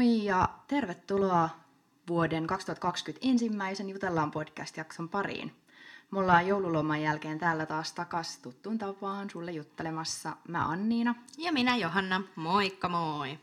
Moi ja tervetuloa vuoden 2020 ensimmäisen Jutellaan podcast-jakson pariin. Me ollaan joululoman jälkeen täällä taas takas tuttuun tapaan sulle juttelemassa. Mä Anniina. Ja minä Johanna. Moikka moi!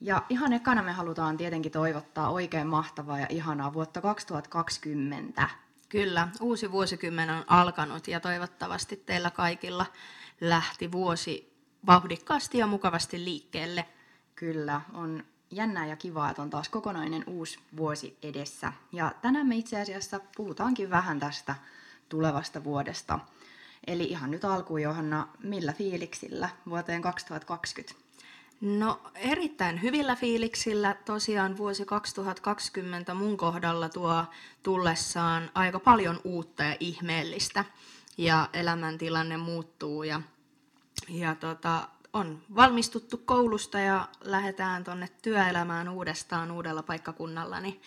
Ja ihan ekana me halutaan tietenkin toivottaa oikein mahtavaa ja ihanaa vuotta 2020. Kyllä, uusi vuosikymmen on alkanut ja toivottavasti teillä kaikilla lähti vuosi vauhdikkaasti ja mukavasti liikkeelle. Kyllä, on jännää ja kivaa, että on taas kokonainen uusi vuosi edessä. Ja tänään me itse asiassa puhutaankin vähän tästä tulevasta vuodesta. Eli ihan nyt alkuun Johanna, millä fiiliksillä vuoteen 2020? No erittäin hyvillä fiiliksillä. Tosiaan vuosi 2020 mun kohdalla tuo tullessaan aika paljon uutta ja ihmeellistä. Ja elämäntilanne muuttuu ja, ja tota, on valmistuttu koulusta ja lähdetään tuonne työelämään uudestaan uudella paikkakunnalla, niin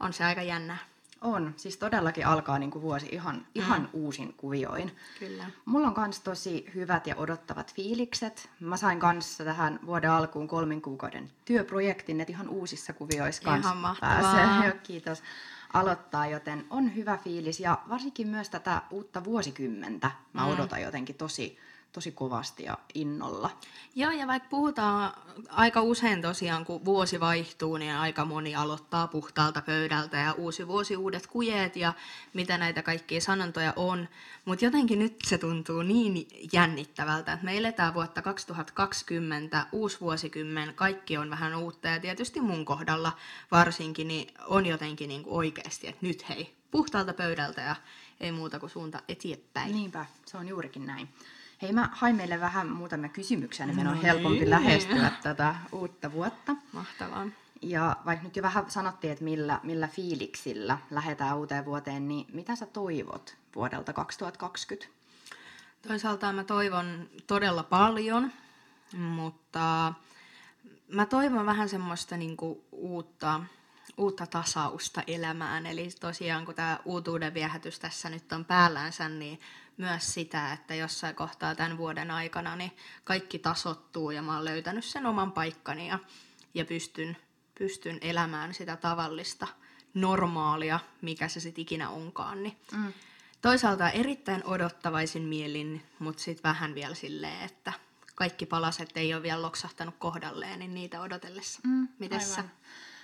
on se aika jännää. On, siis todellakin alkaa niin kuin vuosi ihan, ihan mm. uusin kuvioin. Kyllä. Mulla on myös tosi hyvät ja odottavat fiilikset. Mä sain kanssa tähän vuoden alkuun kolmen kuukauden työprojektin, että ihan uusissa kuvioissa kanssa Ihan pääsee. Kiitos aloittaa, joten on hyvä fiilis ja varsinkin myös tätä uutta vuosikymmentä mä mm. odotan jotenkin tosi, tosi kovasti ja innolla. Joo, ja vaikka puhutaan aika usein tosiaan, kun vuosi vaihtuu, niin aika moni aloittaa puhtaalta pöydältä ja uusi vuosi, uudet kujeet ja mitä näitä kaikkia sanontoja on. Mutta jotenkin nyt se tuntuu niin jännittävältä, että me eletään vuotta 2020, uusi vuosikymmen, kaikki on vähän uutta ja tietysti mun kohdalla varsinkin niin on jotenkin niin kuin oikeasti, että nyt hei, puhtaalta pöydältä ja ei muuta kuin suunta eteenpäin. Niinpä, se on juurikin näin. Hei, mä hain meille vähän muutamia kysymyksiä, niin meidän on No helpompi niin. lähestyä tätä uutta vuotta. Mahtavaa. Ja vaikka nyt jo vähän sanottiin, että millä, millä fiiliksillä lähdetään uuteen vuoteen, niin mitä sä toivot vuodelta 2020? Toisaalta mä toivon todella paljon, mutta mä toivon vähän semmoista niinku uutta, uutta tasausta elämään. Eli tosiaan kun tämä uutuuden viehätys tässä nyt on päällänsä, niin myös sitä, että jossain kohtaa tämän vuoden aikana niin kaikki tasottuu ja mä oon löytänyt sen oman paikkani ja, ja pystyn, pystyn elämään sitä tavallista normaalia, mikä se sitten ikinä onkaan. Niin Mm. Toisaalta erittäin odottavaisin mielin, mutta sitten vähän vielä silleen, että kaikki palaset ei ole vielä loksahtanut kohdalleen, niin niitä odotellessa. Mm, Mites sä?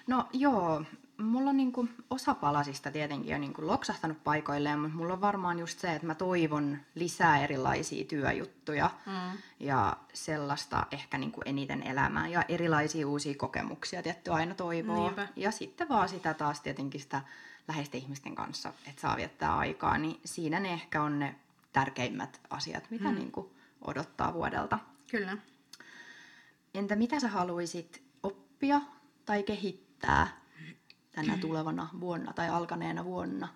No joo, mulla on niinku osa palasista tietenkin jo niinku loksahtanut paikoilleen, mutta mulla on varmaan just se, että mä toivon lisää erilaisia työjuttuja Mm. ja sellaista ehkä niinku eniten elämää ja erilaisia uusia kokemuksia tietty aina toivoo. Niinpä. Ja sitten vaan sitä taas tietenkin sitä läheisten ihmisten kanssa, että saa viettää aikaa, niin siinä ne ehkä on ne tärkeimmät asiat, mitä Mm. niinku odottaa vuodelta. Kyllä. Entä mitä sä haluaisit oppia tai kehittää tänä tulevana vuonna tai alkaneena vuonna?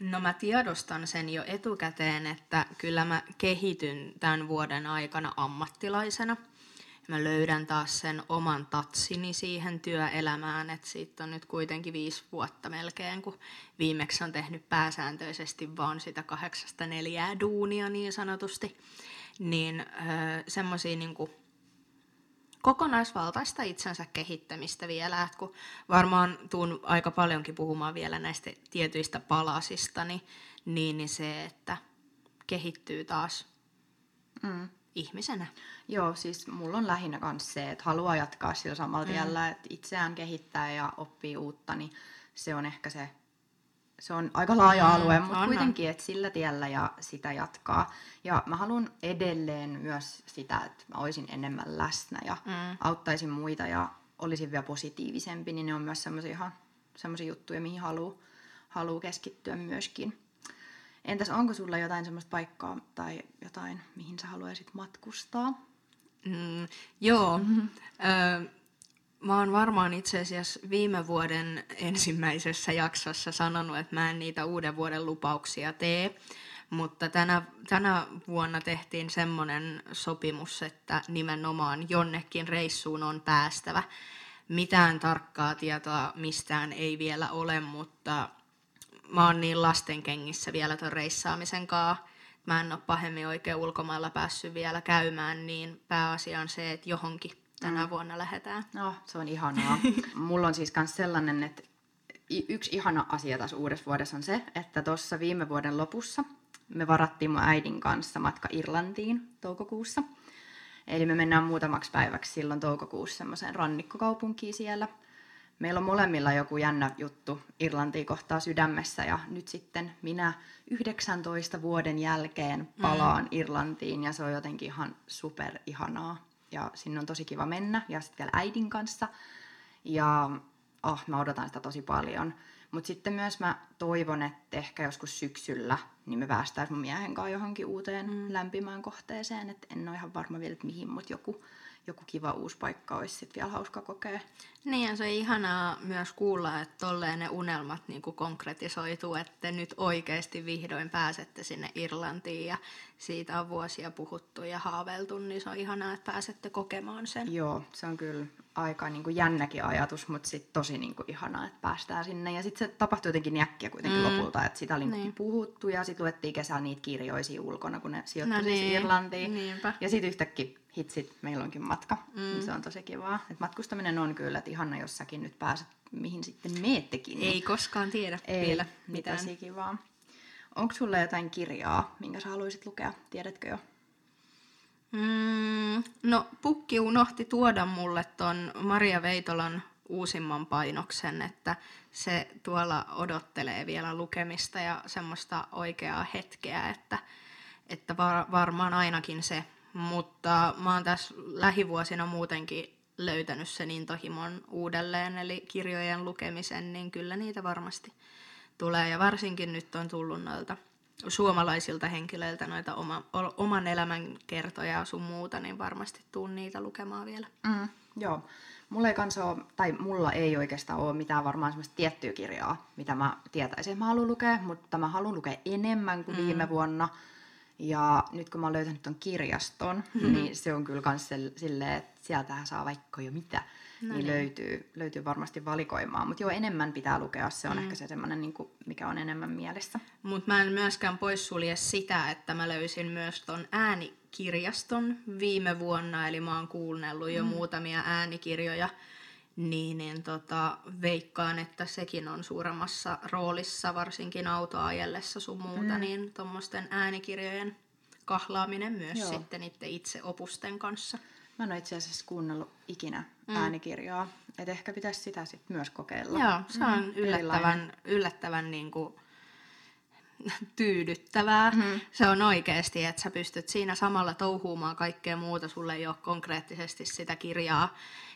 No mä tiedostan sen jo etukäteen, että kyllä mä kehityn tämän vuoden aikana ammattilaisena. Mä löydän taas sen oman tatsini siihen työelämään, että siitä on nyt kuitenkin viisi vuotta melkein, kun viimeksi on tehnyt pääsääntöisesti vaan sitä kahdeksasta neljää duunia niin sanotusti. Niin öö, semmoisia niinku kokonaisvaltaista itsensä kehittämistä vielä, että kun varmaan tuun aika paljonkin puhumaan vielä näistä tietyistä palasista, niin, niin, niin se, että kehittyy taas Mm. ihmisenä. Joo, siis mulla on lähinnä myös se, että haluaa jatkaa sillä samalla Mm. tiellä, että itseään kehittää ja oppii uutta, niin se on ehkä se, se on aika laaja Mm, alue, mutta on, on. kuitenkin, että sillä tiellä ja sitä jatkaa. Ja mä haluan edelleen myös sitä, että mä olisin enemmän läsnä ja Mm. auttaisin muita ja olisin vielä positiivisempi, niin ne on myös semmoisia ihan semmoisia juttuja, mihin haluaa haluu keskittyä myöskin. Entäs onko sulla jotain semmoista paikkaa tai jotain, mihin sä haluaisit matkustaa? Mm, joo. Mm-hmm. Ö, mä oon varmaan itse asiassa viime vuoden ensimmäisessä jaksossa sanonut, että mä en niitä uuden vuoden lupauksia tee. Mutta tänä, tänä vuonna tehtiin semmoinen sopimus, että nimenomaan jonnekin reissuun on päästävä. Mitään tarkkaa tietoa mistään ei vielä ole, mutta mä oon niin lastenkengissä vielä ton reissaamisen kanssa. Mä en ole pahemmin oikein ulkomailla päässyt vielä käymään, niin pääasia on se, että johonkin tänä vuonna lähdetään. No, se on ihanaa. Mulla on siis myös sellainen, että yksi ihana asia tässä uudessa vuodessa on se, että tuossa viime vuoden lopussa me varattiin mun äidin kanssa matka Irlantiin toukokuussa. Eli me mennään muutamaksi päiväksi silloin toukokuussa semmoiseen rannikkokaupunkiin siellä. Meillä on molemmilla joku jännä juttu Irlantia kohtaa sydämessä ja nyt sitten minä 19 vuoden jälkeen palaan mm. Irlantiin ja se on jotenkin ihan super ihanaa. Ja sinne on tosi kiva mennä ja sitten vielä äidin kanssa. Ja oh, mä odotan sitä tosi paljon. Mutta sitten myös mä toivon, että ehkä joskus syksyllä niin me päästään mun miehen kanssa johonkin uuteen mm. lämpimään kohteeseen. Et en ole ihan varma vielä, että mihin, mutta joku, joku kiva uusi paikka olisi sitten vielä hauska kokea. Niin, ja se on ihanaa myös kuulla, että tolleen ne unelmat niin kuin konkretisoituu, että nyt oikeasti vihdoin pääsette sinne Irlantiin ja siitä on vuosia puhuttu ja haaveiltu, niin se on ihanaa, että pääsette kokemaan sen. Joo, se on kyllä aika niin kuin jännäkin ajatus, mutta sitten tosi niin kuin ihanaa, että päästään sinne. Ja sitten se tapahtui jotenkin äkkiä kuitenkin mm. lopulta, että sitä oli niin. puhuttu ja sitten luettiin kesällä niitä kirjoja siinä ulkona, kun ne sijoittui No siis niin, Irlantiin. niinpä. Ja sitten yhtäkkiä hitsit, meillä onkin matka. Mm. Se on tosi kivaa. Et matkustaminen on kyllä, että ihana, jos säkin nyt pääset, mihin sitten meettekin. Ei koskaan tiedä Ei, vielä mitä mitään. tosi kivaa. Onko sulla jotain kirjaa, minkä sä haluaisit lukea? Tiedätkö jo? Mm, no, Pukki unohti tuoda mulle ton Maria Veitolan uusimman painoksen, että se tuolla odottelee vielä lukemista ja semmoista oikeaa hetkeä, että, että var, varmaan ainakin se. Mutta mä oon tässä lähivuosina muutenkin löytänyt sen intohimon uudelleen, eli kirjojen lukemisen, niin kyllä niitä varmasti tulee. Ja varsinkin nyt on tullut noilta suomalaisilta henkilöiltä noita oma, o- oman elämän kertoja ja sun muuta, niin varmasti tuun niitä lukemaan vielä. Mm, joo. Mulla ei, kanssa ole, tai mulla ei oikeastaan ole mitään varmaan semmoista tiettyä kirjaa, mitä mä tietäisin, että mä haluan lukea, mutta mä haluan lukea enemmän kuin mm. viime vuonna. Ja nyt kun mä oon löytänyt ton kirjaston, mm. niin se on kyllä kans silleen, että sieltähän saa vaikka jo mitä. No niin, niin. löytyy, löytyy varmasti valikoimaa. Mutta joo, enemmän pitää lukea. Se on mm. ehkä se semmoinen, niin mikä on enemmän mielessä. Mutta mä en myöskään poissulje sitä, että mä löysin myös ton äänikirjaston viime vuonna, eli mä oon kuunnellut jo mm. muutamia äänikirjoja, niin, niin tota, veikkaan, että sekin on suuremmassa roolissa, varsinkin autoajellessa sun muuta, mm. niin tuommoisten äänikirjojen kahlaaminen myös Joo. sitten itse itse opusten kanssa. Mä en ole itse asiassa kuunnellut ikinä mm. äänikirjaa. Et ehkä pitäisi sitä sitten myös kokeilla. Joo, se on Mm, yllättävän, yllättävän niin kuin tyydyttävää. Mhm. Se on oikeasti, että sä pystyt siinä samalla touhuumaan kaikkea muuta. Sulle ei ole konkreettisesti sitä kirjaa,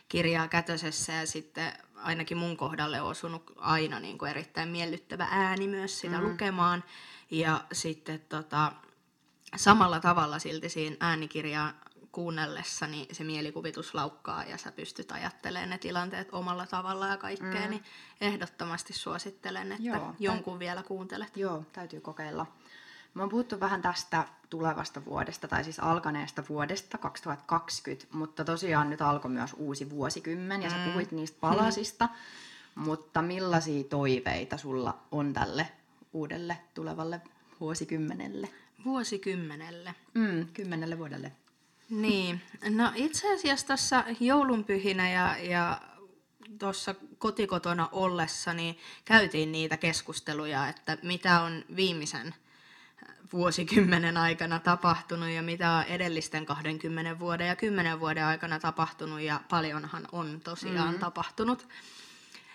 kirjaa kätösessä ja sitten ainakin mun kohdalle on osunut aina niin kuin erittäin miellyttävä ääni myös sitä mm. lukemaan. Ja sitten tota, samalla tavalla silti siinä äänikirjaa kuunnellessa niin se mielikuvitus laukkaa ja sä pystyt ajattelemaan ne tilanteet omalla tavalla ja kaikkea, mm. niin ehdottomasti suosittelen, että Joo, jonkun vielä kuuntelet. Joo, täytyy kokeilla. Mä oon puhuttu vähän tästä tulevasta vuodesta, tai siis alkaneesta vuodesta 2020, mutta tosiaan nyt alkoi myös uusi vuosikymmen, ja sä puhuit niistä palasista, mutta millaisia toiveita sulla on tälle uudelle tulevalle vuosikymmenelle? Vuosikymmenelle. Mm, kymmenelle vuodelle. Niin, no itse asiassa tässä joulunpyhinä ja, ja tuossa kotikotona ollessa niin käytiin niitä keskusteluja, että mitä on viimeisen vuosikymmenen aikana tapahtunut ja mitä on edellisten 20 vuoden ja 10 vuoden aikana tapahtunut ja paljonhan on tosiaan mm. tapahtunut,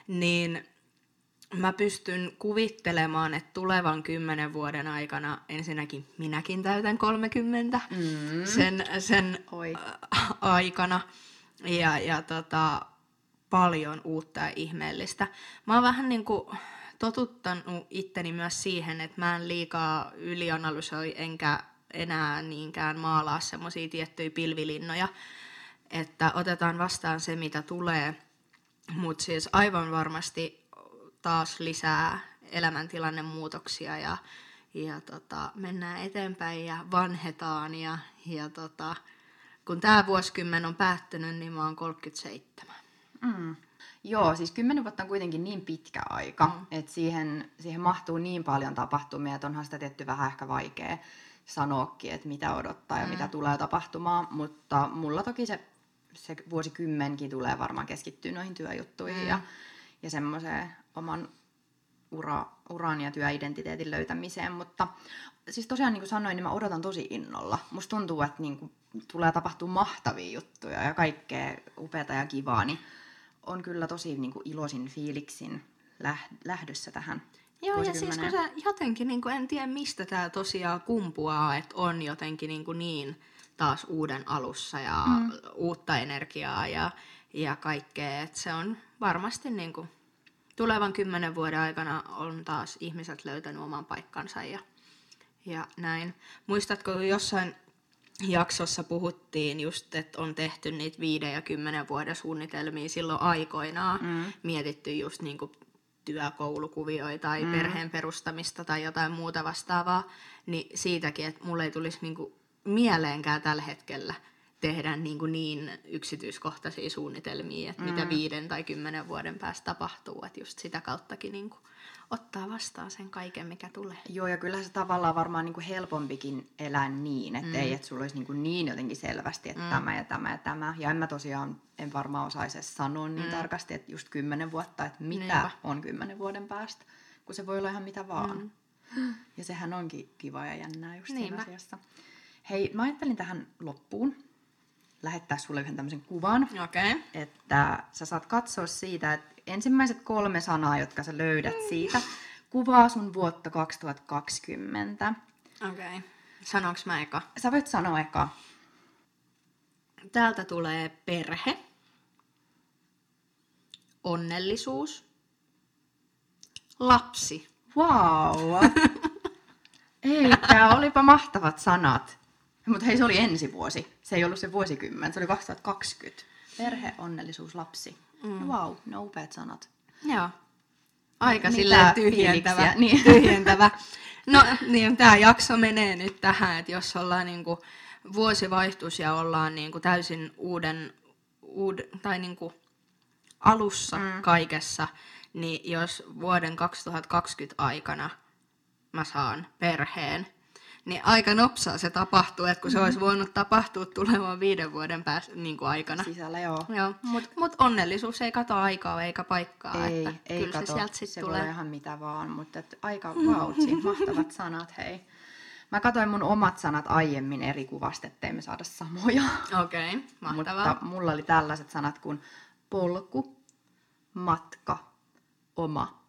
niin mä pystyn kuvittelemaan, että tulevan kymmenen vuoden aikana ensinnäkin minäkin täytän 30 Mm. sen, sen Oi. aikana ja, ja tota, paljon uutta ja ihmeellistä. Mä oon vähän niin kuin totuttanut itteni myös siihen, että mä en liikaa ylianalysoi enkä enää niinkään maalaa semmoisia tiettyjä pilvilinnoja, että otetaan vastaan se, mitä tulee, mutta siis aivan varmasti taas lisää elämäntilannemuutoksia ja, ja tota, mennään eteenpäin ja vanhetaan ja, ja tota, kun tämä vuosikymmen on päättynyt, niin mä oon 37. Mm. Joo, siis kymmenen vuotta on kuitenkin niin pitkä aika, Mm. että siihen, siihen mahtuu niin paljon tapahtumia, että onhan sitä tietty vähän ehkä vaikea sanoakin, että mitä odottaa ja Mm. mitä tulee tapahtumaan, mutta mulla toki se se vuosikymmenkin tulee varmaan keskittyä noihin työjuttuihin mm. ja, ja semmoiseen oman ura, uran ja työidentiteetin löytämiseen, mutta siis tosiaan niin kuin sanoin, niin mä odotan tosi innolla. Musta tuntuu, että niin kuin tulee tapahtua mahtavia juttuja ja kaikkea upeata ja kivaa, niin on kyllä tosi niin kuin iloisin fiiliksin lähdössä tähän Joo, ja siis kun sä jotenkin, niin kuin, en tiedä mistä tämä tosiaan kumpuaa, että on jotenkin niin, kuin niin taas uuden alussa ja mm. uutta energiaa ja, ja kaikkea, että se on varmasti niin kuin, tulevan kymmenen vuoden aikana on taas ihmiset löytänyt oman paikkansa ja, ja näin. Muistatko, jossain jaksossa puhuttiin just, että on tehty niitä viiden ja kymmenen vuoden suunnitelmia silloin aikoinaan, mm. mietitty just niin kuin työkoulukuvioita tai mm. perheen perustamista tai jotain muuta vastaavaa, niin siitäkin, että mulle ei tulisi niin kuin mieleenkään tällä hetkellä tehdä niin, kuin niin yksityiskohtaisia suunnitelmia, että mm. mitä viiden tai kymmenen vuoden päästä tapahtuu, että just sitä kauttakin niin kuin ottaa vastaan sen kaiken, mikä tulee. Joo, ja kyllä se tavallaan varmaan niin kuin helpompikin elää niin, että mm. ei, että sulla olisi niin, kuin niin jotenkin selvästi, että mm. tämä ja tämä ja tämä. Ja en mä tosiaan, en varmaan osaisi sanoa niin mm. tarkasti, että just kymmenen vuotta, että mitä Niinpä. on kymmenen vuoden päästä, kun se voi olla ihan mitä vaan. Mm. Ja sehän onkin kiva ja jännää just siinä asiassa. Hei, mä ajattelin tähän loppuun lähettää sulle yhden tämmöisen kuvan, okay. että sä saat katsoa siitä, että ensimmäiset kolme sanaa, jotka sä löydät siitä, kuvaa sun vuotta 2020. Okei. Okay. Sanoinko mä eka? Sä voit sanoa eka. Täältä tulee perhe, onnellisuus, lapsi. Wow! Eikä, olipa mahtavat sanat. Mutta hei, se oli ensi vuosi. Se ei ollut se vuosikymmen, se oli 2020. Perhe, onnellisuus, lapsi. Mm. Wow, ne upeat sanat. Joo. Aika Mitä silleen tyhjentävä. Niin. tyhjentävä. No niin, tämä jakso menee nyt tähän, että jos ollaan niinku vuosivaihtus ja ollaan niinku täysin uuden, uud, tai niinku alussa mm. kaikessa, niin jos vuoden 2020 aikana mä saan perheen, niin aika nopsaa se tapahtuu, että kun se mm. olisi voinut tapahtua tulevan viiden vuoden päästä niin kuin aikana. Sisällä, joo. joo. Mutta mut onnellisuus ei kato aikaa eikä paikkaa, ei, että ei kyllä kato, se sieltä sitten tulee. Voi ihan mitä vaan, mutta et aika vautsi, mahtavat sanat, hei. Mä katsoin mun omat sanat aiemmin eri kuvasta, ettei me saada samoja. Okei, okay, mahtavaa. Mutta mulla oli tällaiset sanat kuin polku, matka, oma,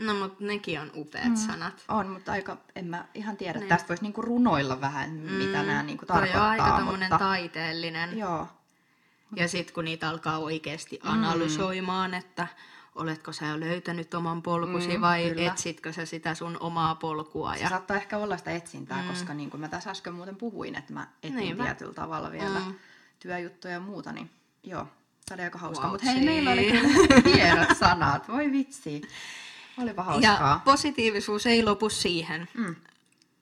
No, mutta nekin on upeat mm. sanat. On, mutta aika, en mä ihan tiedä. Niin. Tästä voisi niinku runoilla vähän, mm. mitä nämä niinku tarkoittaa. Toi on aika mutta... taiteellinen. Joo. Ja sitten kun niitä alkaa oikeasti mm. analysoimaan, että oletko sä jo löytänyt oman polkusi mm, vai kyllä. etsitkö sä sitä sun omaa polkua. Se ja... saattaa ehkä olla sitä etsintää, mm. koska niin kuin mä tässä äsken muuten puhuin, että mä etin Niinpä. tietyllä tavalla vielä mm. työjuttuja ja muuta, niin joo, se oli aika hauska. Wow, Mutta hei, meillä oli hienot sanat, voi vitsi. Olipa hauskaa. Ja positiivisuus ei lopu siihen. Mm.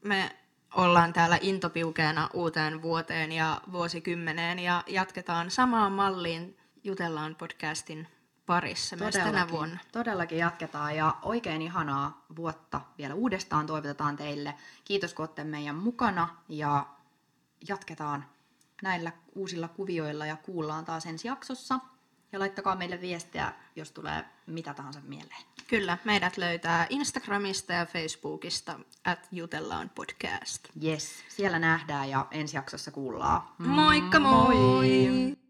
Me ollaan täällä intopiukeena uuteen vuoteen ja vuosikymmeneen ja jatketaan samaan malliin Jutellaan podcastin parissa myös tänä vuonna. Todellakin jatketaan ja oikein ihanaa vuotta vielä uudestaan toivotetaan teille. Kiitos kun olette meidän mukana ja jatketaan näillä uusilla kuvioilla ja kuullaan taas ensi jaksossa. Ja laittakaa meille viestiä, jos tulee mitä tahansa mieleen. Kyllä, meidät löytää Instagramista ja Facebookista, at Jutellaan podcast. Yes, siellä nähdään ja ensi jaksossa kuullaan. Moikka moi! moi.